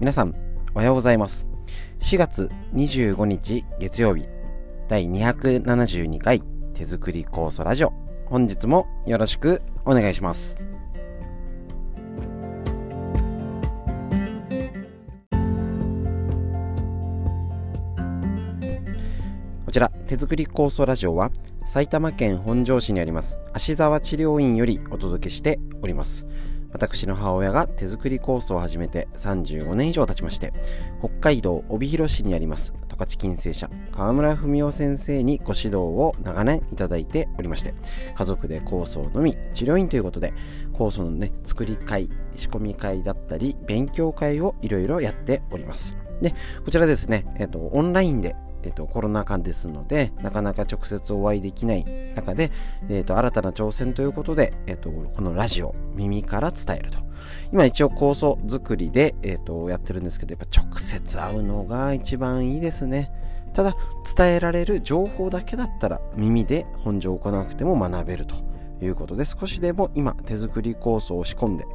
皆さんおはようございます。4月25日月曜日。第272回手作り酵素ラジオ。本日もよろしくお願いします。こちら手作り酵素ラジオは埼玉県本庄市にあります芦沢治療院よりお届けしております。私の母親が手作り酵素を始めて35年以上経ちまして北海道帯広市にあります十勝金星社河村文夫先生にご指導を長年いただいておりまして家族で酵素を飲み治療院ということで酵素のね作り会仕込み会だったり勉強会をいろいろやっております。でこちらですね、えっ、とオンラインでえっと、コロナ禍ですので、なかなか直接お会いできない中で、えっと、新たな挑戦ということで、えっと、このラジオ、耳から伝えると。今一応構想作りで、えっと、やってるんですけど、やっぱ直接会うのが一番いいですね。ただ、伝えられる情報だけだったら、耳で本上を行わなくても学べるということで、少しでも今、手作り構想を仕込んで、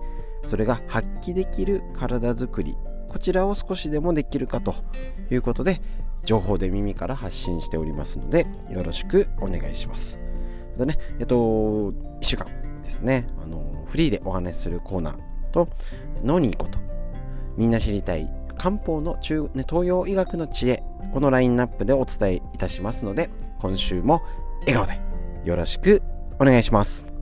それが発揮できる体づくり、こちらを少しでもできるかということで、情報で耳から発信しておりますので、よろしくお願いします。またね、えっと、1週間ですね、あの、フリーでお話しするコーナーと、脳にいいこと、みんな知りたい漢方の中、ね、東洋医学の知恵、このラインナップでお伝えいたしますので、今週も笑顔でよろしくお願いします。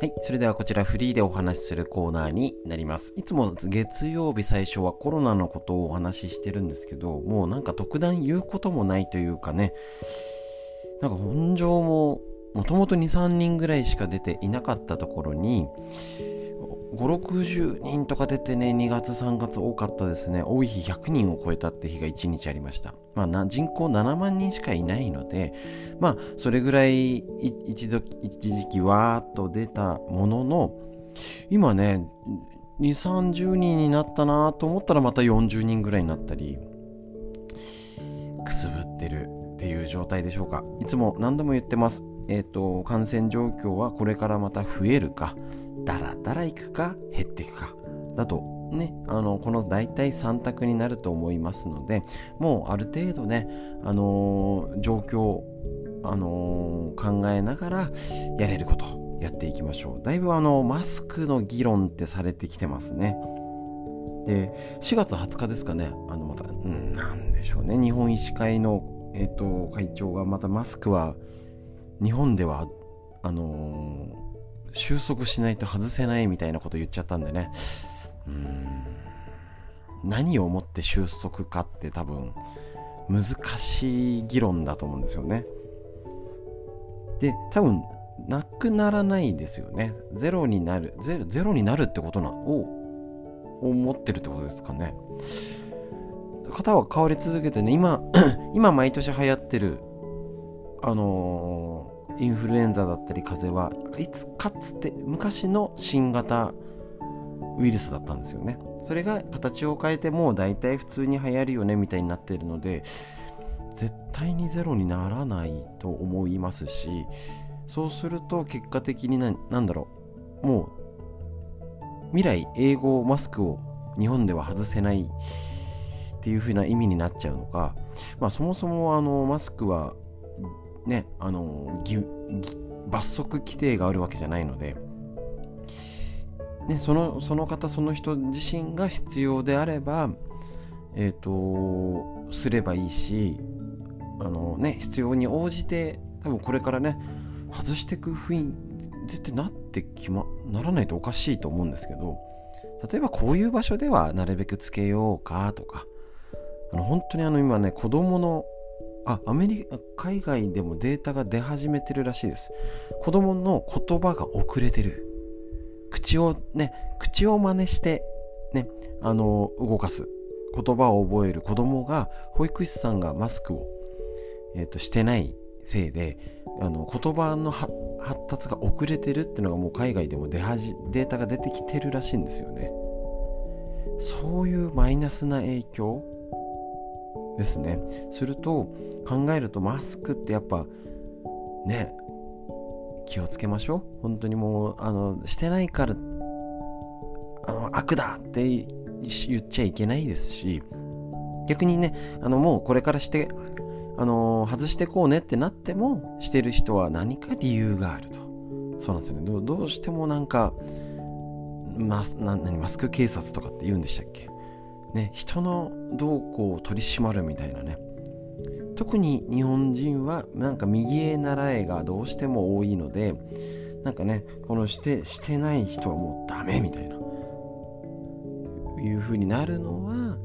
はい。それではこちらフリーでお話しするコーナーになります。いつも月曜日最初はコロナのことをお話ししてるんですけど、もうなんか特段言うこともないというかね、なんか本庄ももともと2、3人ぐらいしか出ていなかったところに、560人とか出てね2月3月多かったですね。多い日100人を超えたって日が1日ありました、まあ、人口7万人しかいないのでまあそれぐらい一度一時期わーっと出たものの今ね2 3 0人になったなと思ったらまた40人ぐらいになったりくすぶってるっていう状態でしょうか。いつも何度も言ってます。えっ、ー、と感染状況はこれからまた増えるか。だらだらいくか減っていくかだとね、あのこの大体3択になると思いますのでもうある程度ね、あのー、状況、あのー、考えながらやれることやっていきましょう。だいぶあのマスクの議論ってされてきてますね。で4月20日ですかね。あのまた、うん、なんでしょうね。日本医師会の、えーと、会長がまたマスクは日本ではあの収束しないと外せないみたいなこと言っちゃったんでね。うん。何をもって収束かって多分難しい議論だと思うんですよね。で多分なくならないですよね。ゼロになるゼロゼロになるってことなを思ってるってことですかね。型は変わり続けてね今 今毎年流行ってるあのーインフルエンザだったり風邪はいつかつて昔の新型ウイルスだったんですよね。それが形を変えてもう大体普通に流行るよねみたいになっているので絶対にゼロにならないと思いますしそうすると結果的に何だろうもう未来英語マスクを日本では外せないっていう風な意味になっちゃうのか、まあ、そもそもあのマスクはね、あの罰則規定があるわけじゃないので、ね、そのその方その人自身が必要であれば、えっ、ー、とすればいいしあの、ね、必要に応じて多分これからね外していく雰囲気ってなってきまならないとおかしいと思うんですけど例えばこういう場所ではなるべくつけようかとかあの本当にあの今ね子供のあアメリカ海外でもデータが出始めてるらしいです。子供の言葉が遅れてる。口をね口を真似してねあの動かす。言葉を覚える。子供が保育士さんがマスクを、えーと、してないせいであの言葉の発達が遅れてるっていうのがもう海外でも出始データが出てきてるらしいんですよね。そういうマイナスな影響ですね。すると考えるとマスクってやっぱね気をつけましょう。本当にもうあのしてないからあの悪だって言っちゃいけないですし逆にねあのもうこれからしてあの外してこうねってなってもしてる人は何か理由があると。そうなんですよね。どうしてもなんかマス何マスク警察とかって言うんでしたっけ？ね人の動向を取り締まるみたいなね。特に日本人はなんか右へ習えがどうしても多いのでなんかねこのしてしてない人はもうダメみたいな。いう風になるのは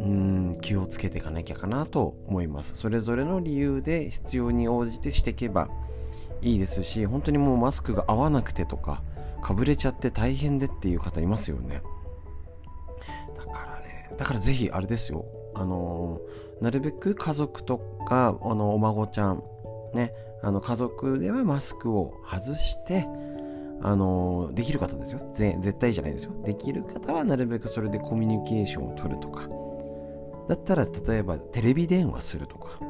うん気をつけていかなきゃかなと思います。それぞれの理由で必要に応じてしていけばいいですし本当にもうマスクが合わなくてとかかぶれちゃって大変でっていう方いますよね。だからぜひあれですよ。あのなるべく家族とかあのお孫ちゃんねあの家族ではマスクを外してあのできる方ですよ。絶対じゃないですよ。できる方はなるべくそれでコミュニケーションを取るとか。だったら例えばテレビ電話するとか。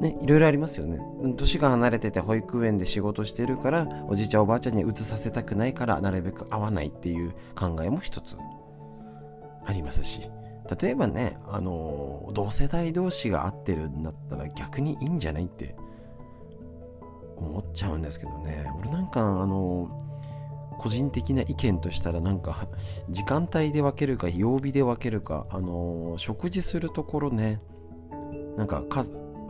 ね、いろいろありますよね。年が離れてて保育園で仕事してるから、おじいちゃんおばあちゃんにうつさせたくないから、なるべく会わないっていう考えも一つ。ありますし、例えばね、あの、同世代同士が会ってるんだったら逆にいいんじゃないって思っちゃうんですけどね。俺なんか、あの、個人的な意見としたらなんか時間帯で分けるか曜日で分けるか、あの、食事するところねなんかフ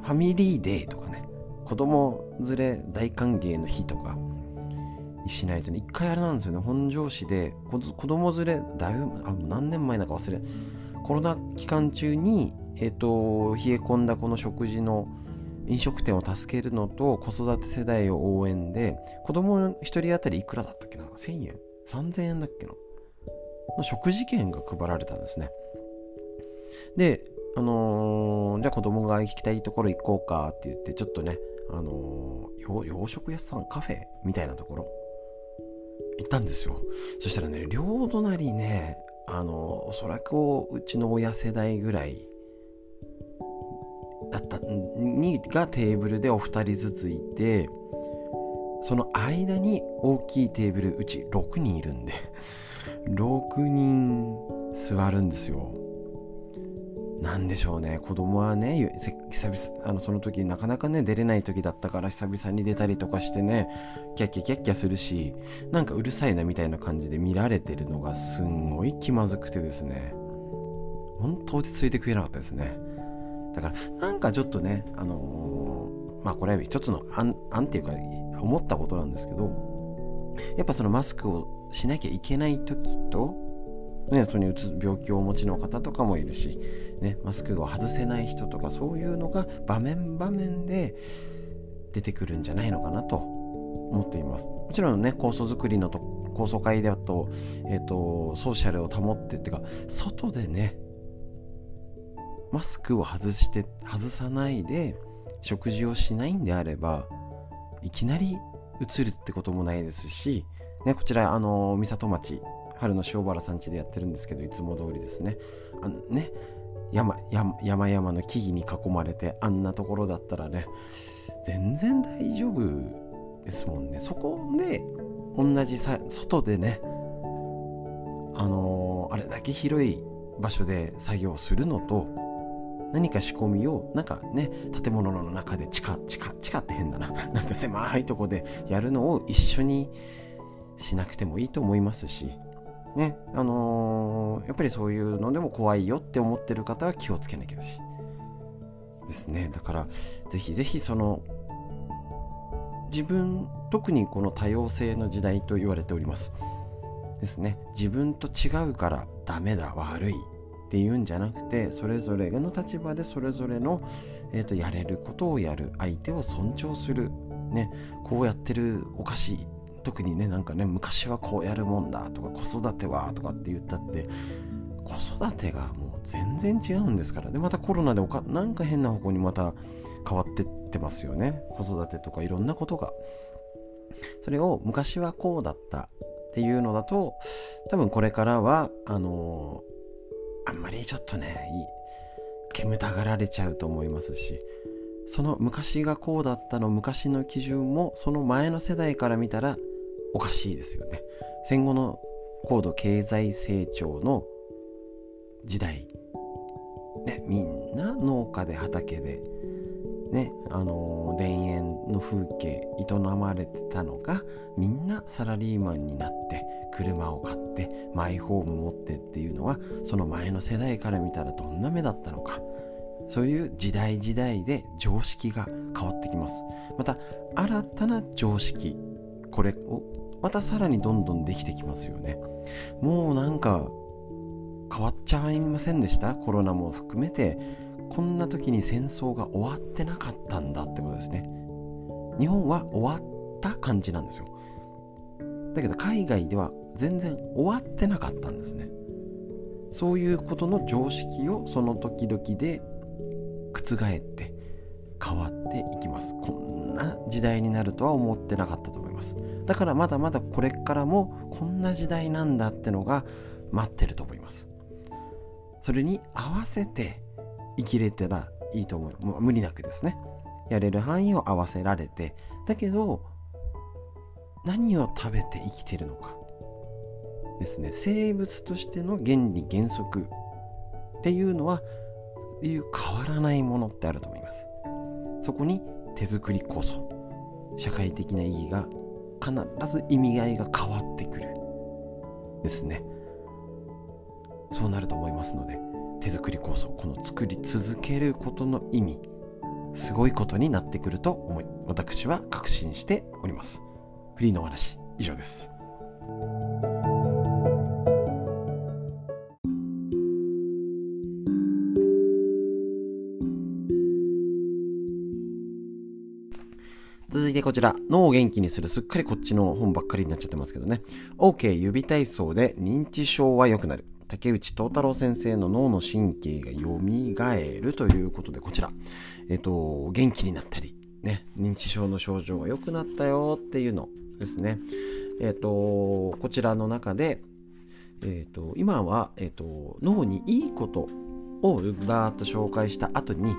ァミリーデーとかね、子供連れ大歓迎の日とかしないとね、一回あれなんですよね、本庄市で子供連れ、だいぶ、あ何年前だか忘れ、コロナ期間中に、えっ、ー、と、冷え込んだこの食事の飲食店を助けるのと子育て世代を応援で、子供1人当たりいくらだったっけな ?1000 円 ?3000 円だっけな？の食事券が配られたんですね。で、あのー、じゃあ子供が行きたいところ行こうかって言って、ちょっとね、あのー、洋食屋さん、カフェみたいなところ、行ったんですよ。そしたらね、両隣ね、あの、おそらくうちの親世代ぐらいだったにがテーブルでお二人ずついて、その間に大きいテーブルうち6人いるんで6人座るんですよ。なんでしょうね。子供はね久々あのその時なかなかね出れない時だったから久々に出たりとかしてねキャッキャキャッキャするしなんかうるさいなみたいな感じで見られてるのがすんごい気まずくてですね。ほんと落ち着いて食えなかったですね。だからなんかちょっとねあのー、まあこれは一つの案案っていうか思ったことなんですけどやっぱそのマスクをしなきゃいけない時とね、それにうつ病気をお持ちの方とかもいるし、ね、マスクを外せない人とかそういうのが場面場面で出てくるんじゃないのかなと思っています。もちろんね構想作りのと構想会だと,、えーと、ソーシャルを保ってっていうか外でねマスクを外して外さないで食事をしないんであればいきなり移るってこともないですし、ね、こちらあの三里町春の塩原さん家でやってるんですけどいつも通りですね。あね山山山々の木々に囲まれてあんなところだったらね全然大丈夫ですもんね。そこで同じさ外でねあのー、あれだけ広い場所で作業するのと何か仕込みをなんかね建物の中で地下地下地下って変だな。なんか狭いとこでやるのを一緒にしなくてもいいと思いますし。ねあのー、やっぱりそういうのでも怖いよって思ってる方は気をつけなきゃだし。ですね。だからぜひぜひその自分特にこの多様性の時代と言われております。ですね。自分と違うからダメだ悪いっていうんじゃなくてそれぞれの立場でそれぞれの、えーと、とやれることをやる相手を尊重する。ね。こうやってるおかしい特にねなんかね昔はこうやるもんだとか子育てはとかって言ったって子育てがもう全然違うんですから。でまたコロナでおかなんか変な方向にまた変わってってますよね。子育てとかいろんなことが。それを昔はこうだったっていうのだと多分これからはあのあんまりちょっとねいい煙たがられちゃうと思いますし。その昔がこうだったの昔の基準もその前の世代から見たらおかしいですよね。戦後の高度経済成長の時代。ねみんな農家で畑で。ねあの田園の風景営まれてたのがみんなサラリーマンになって車を買ってマイホーム持ってっていうのはその前の世代から見たらどんな目だったのか。そういう時代時代で常識が変わってきます。また新たな常識これをまたさらにどんどんできてきますよね。もうなんか変わっちゃいませんでした？コロナも含めて。こんな時に戦争が終わってなかったんだってことですね。日本は終わった感じなんですよ。だけど海外では全然終わってなかったんですね。そういうことの常識をその時々で覆って変わっていきます。こんな時代になるとは思ってなかったと思います。だからまだまだこれからもこんな時代なんだってのが待ってると思います。それに合わせて生きれたらいいと思う。もう無理なくですね。やれる範囲を合わせられて。だけど何を食べて生きてるのか。ですね。生物としての原理原則っていうのはいう変わらないものってあると思います。そこに手作りこそ社会的な意義が必ず意味合いが変わってくるですね。そうなると思いますので手作り構想この作り続けることの意味すごいことになってくると思い私は確信しております。フリーのお話以上です。続いてこちら、脳を元気にする、すっかりこっちの本ばっかりになっちゃってますけどね。OK 指体操で認知症は良くなる。竹内東太郎先生の脳の神経が蘇るということで、こちら、えっと、元気になったり、ね、認知症の症状が良くなったよっていうのですね。えっと、こちらの中で、えっと、今は、えっと、脳にいいことをバーッと紹介した後に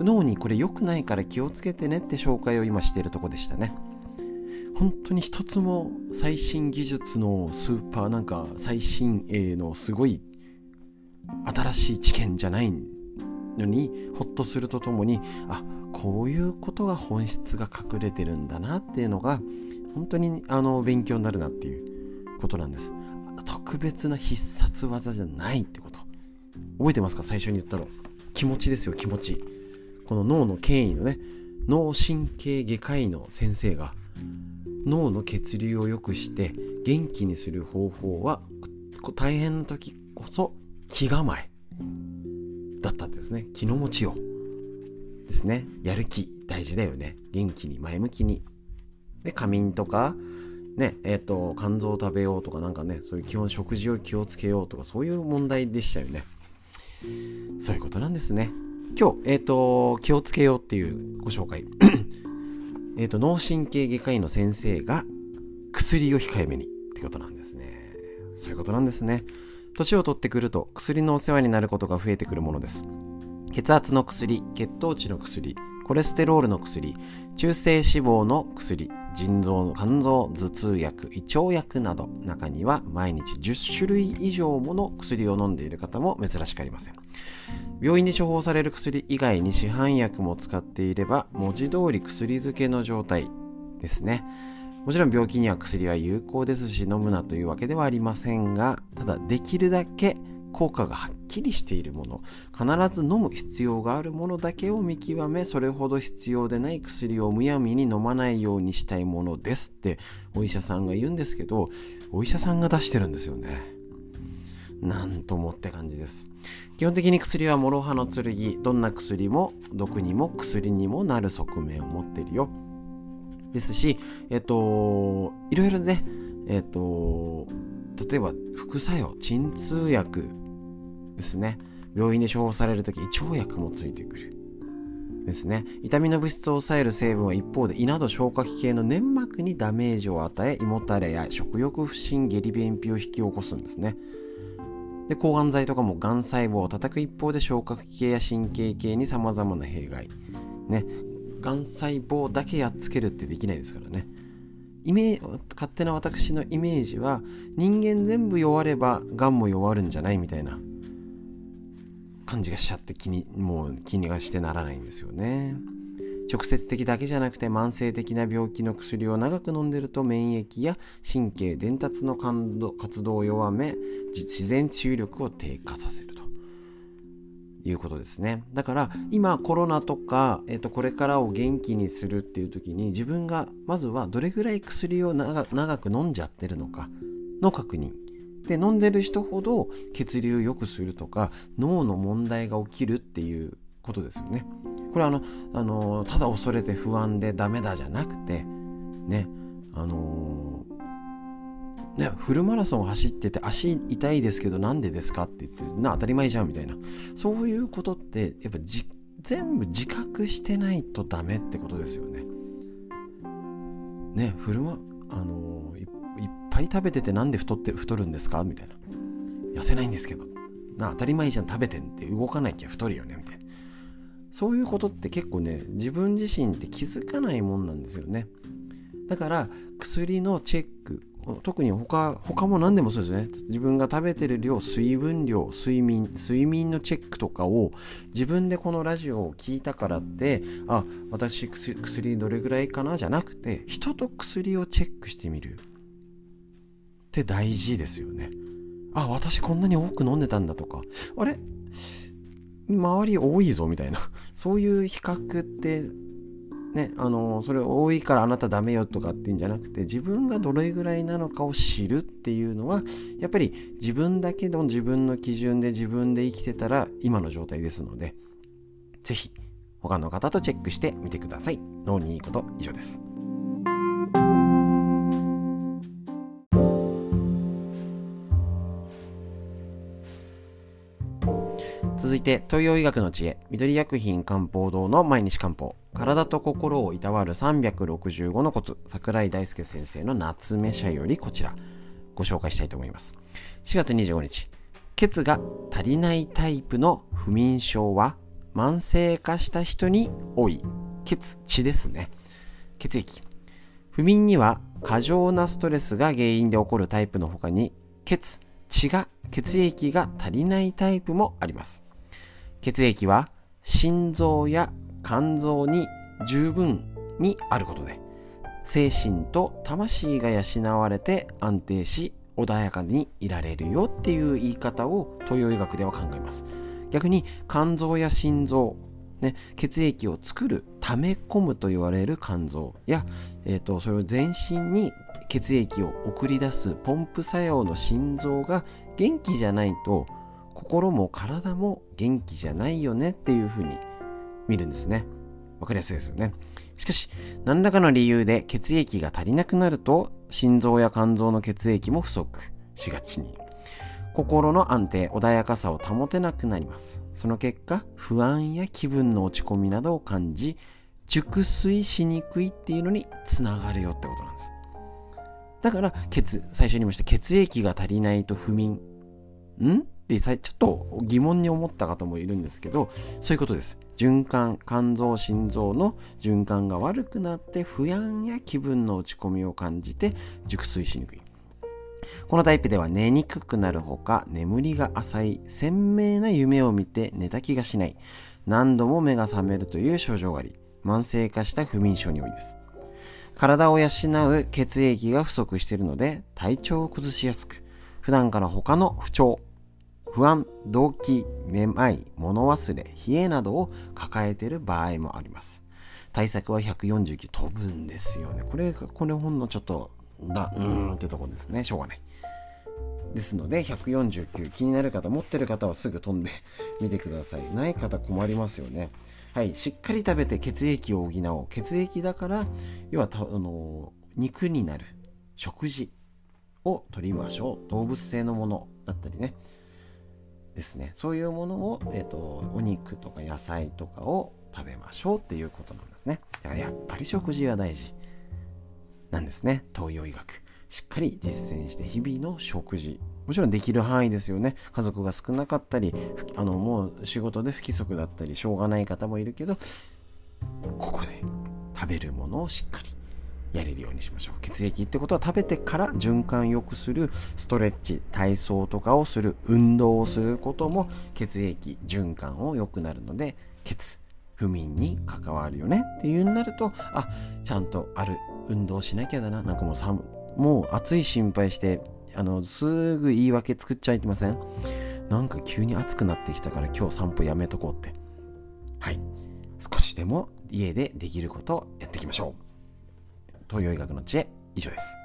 脳にこれ良くないから気をつけてねって紹介を今しているとこでしたね。本当に一つも最新技術のスーパーなんか最新鋭のすごい新しい知見じゃないのにほっとするとともにあこういうことが本質が隠れてるんだなっていうのが本当にあの勉強になるなっていうことなんです。特別な必殺技じゃないってこと。覚えてますか？最初に言ったの。気持ちですよ気持ち。この脳の権威のね。脳神経外科医の先生が脳の血流を良くして元気にする方法は大変な時こそ気構えだったってですね。気の持ちようですね。やる気大事だよね。元気に前向きに。で仮眠とかねえっ、ー、と肝臓を食べようとかなんかねそういう基本食事を気をつけようとかそういう問題でしたよね。そういうことなんですね。今日、えっ、ー、と、気をつけようっていうご紹介。えっと、脳神経外科医の先生が薬を控えめにってことなんですね。そういうことなんですね。年を取ってくると薬のお世話になることが増えてくるものです。血圧の薬、血糖値の薬、コレステロールの薬、中性脂肪の薬、腎臓の肝臓頭痛薬、胃腸薬など、中には毎日10種類以上もの薬を飲んでいる方も珍しくありません。病院で処方される薬以外に市販薬も使っていれば、文字通り薬漬けの状態ですね。もちろん病気には薬は有効ですし飲むなというわけではありませんが、ただできるだけ効果がはっきりしているもの必ず飲む必要があるものだけを見極めそれほど必要でない薬をむやみに飲まないようにしたいものですってお医者さんが言うんですけどお医者さんが出してるんですよね。なんともって感じです。基本的に薬は諸刃の剣どんな薬も毒にも薬にもなる側面を持ってるよ。ですしえっといろいろねえっと例えば副作用鎮痛薬ですね。病院で処方される時胃腸薬もついてくる。ですね。痛みの物質を抑える成分は一方で胃など消化器系の粘膜にダメージを与え胃もたれや食欲不振下痢便秘を引き起こすんですね。で抗がん剤とかもがん細胞を叩く一方で消化器系や神経系にさまざまな弊害。ね。がん細胞だけやっつけるってできないですからね。イメ勝手な私のイメージは人間全部弱ればがんも弱るんじゃないみたいな。感じがしちゃって気にもう気にがしてならないんですよね。直接的だけじゃなくて慢性的な病気の薬を長く飲んでると免疫や神経伝達の活動を弱め自然治癒力を低下させると。いうことですね。だから今コロナとか、えー、とこれからを元気にするっていう時に自分がまずはどれぐらい薬を長く飲んじゃってるのかの確認。で飲んでる人ほど血流を良くするとか脳の問題が起きるっていうことですよね。これはあの、あのただ恐れて不安でダメだじゃなくて、ね、あの、ね、フルマラソン走ってて足痛いですけどなんでですかって言ってな当たり前じゃんみたいなそういうことってやっぱじ全部自覚してないとダメってことですよね。ねフルマあのー、いっぱい食べててなんで太って太るんですか？みたいな。痩せないんですけど。な当たり前じゃん食べてんって動かなきゃ太るよねみたいな。そういうことって結構ね自分自身って気づかないもんなんですよね。だから薬のチェック特に他他も何でもそうですね。自分が食べてる量水分量睡眠睡眠のチェックとかを自分でこのラジオを聞いたからってあ私薬どれぐらいかな？じゃなくて人と薬をチェックしてみる。って大事ですよね。あ私こんなに多く飲んでたんだとか。あれ？周り多いぞみたいな。そういう比較ってねあのそれ多いからあなたダメよとかっていうんじゃなくて自分がどれぐらいなのかを知るっていうのはやっぱり自分だけの自分の基準で自分で生きてたら今の状態ですので是非他の方とチェックしてみてください。脳にいいこと以上です。続いて東洋医学の知恵緑薬品漢方堂の毎日漢方。体と心をいたわる365のコツ桜井大輔先生の夏目社よりこちら。ご紹介したいと思います。4月25日血が足りないタイプの不眠症は慢性化した人に多い。血血ですね。血液。不眠には過剰なストレスが原因で起こるタイプの他に血血が血液が足りないタイプもあります。血液は心臓や肝臓に十分にあることで精神と魂が養われて安定し穏やかにいられるよっていう言い方を東洋医学では考えます。逆に肝臓や心臓、ね、血液を作る溜め込むと言われる肝臓や、えーとそれを全身に血液を送り出すポンプ作用の心臓が元気じゃないと心も体も元気じゃないよねっていうふうに見るんですね。わかりやすいですよね。しかし、何らかの理由で血液が足りなくなると、心臓や肝臓の血液も不足しがちに。心の安定、穏やかさを保てなくなります。その結果、不安や気分の落ち込みなどを感じ、熟睡しにくいっていうのにつながるよってことなんです。だから、血、最初に言いました、血液が足りないと不眠。ん？ちょっと疑問に思った方もいるんですけどそういうことです。循環肝臓心臓の循環が悪くなって不安や気分の落ち込みを感じて熟睡しにくい。このタイプでは寝にくくなるほか眠りが浅い鮮明な夢を見て寝た気がしない。何度も目が覚めるという症状があり慢性化した不眠症に多いです。体を養う血液が不足しているので体調を崩しやすく普段から他の不調不安、動悸、めまい、物忘れ、冷えなどを抱えている場合もあります。対策は149飛ぶんですよね。これ、これほんのちょっと、だ、うーんってとこですね。しょうがない。ですので、149気になる方、持ってる方はすぐ飛んでみてください。ない方困りますよね。はい、しっかり食べて血液を補おう。血液だから、要はあの肉になる食事を取りましょう。動物性のものだったりね。ですね。そういうものを、えーと、お肉とか野菜とかを食べましょうっていうことなんですね。だからやっぱり食事が大事なんですね。東洋医学。しっかり実践して日々の食事。もちろんできる範囲ですよね。家族が少なかったりあのもう仕事で不規則だったりしょうがない方もいるけどここで食べるものをしっかりやれるようにしましょう。血液ってことは食べてから循環よくするストレッチ体操とかをする運動をすることも血液循環を良くなるので血不眠に関わるよね。っていうになるとあちゃんとある運動しなきゃだな。なんかもう寒もう暑い心配してあのすぐ言い訳作っちゃいけません？なんか急に暑くなってきたから今日散歩やめとこうって。はい。少しでも家でできることをやっていきましょう。東洋医学の知恵。以上です。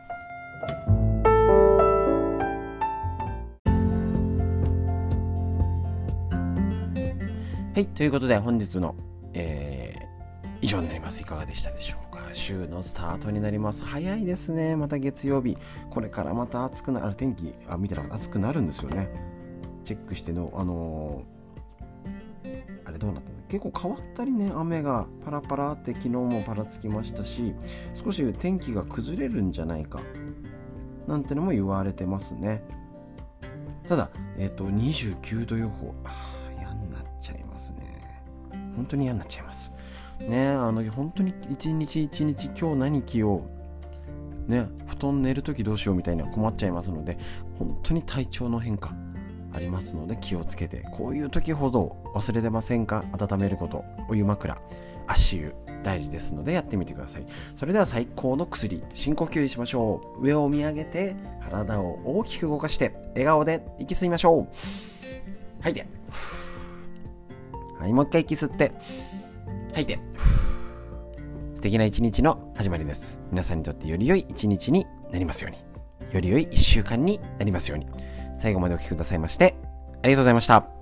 はいということで本日の、えー、以上になります。いかがでしたでしょうか？週のスタートになります。早いですね。また月曜日。これからまた暑くなる。天気あ見たら暑くなるんですよね。チェックしてのあのー、あれどうなったの？結構変わったりね雨がパラパラって昨日もパラつきましたし少し天気が崩れるんじゃないかなんてのも言われてますね。ただ、えっ、ー、と29度予報。あ嫌になっちゃいますね。本当に嫌になっちゃいます。ねあの本当に一日一日今日何着よう。ね布団寝るときどうしようみたいに困っちゃいますので本当に体調の変化ありますので気をつけてこういう時ほど忘れてませんか？温めることお湯枕足湯大事ですのでやってみてください。それでは最高の薬深呼吸にしましょう。上を見上げて体を大きく動かして笑顔で息吸いましょう。吐いて。はいもう一回息吸って。吐いて。素敵な一日の始まりです。皆さんにとってより良い一日になりますように。より良い一週間になりますように。最後までお聴きくださいましてありがとうございました。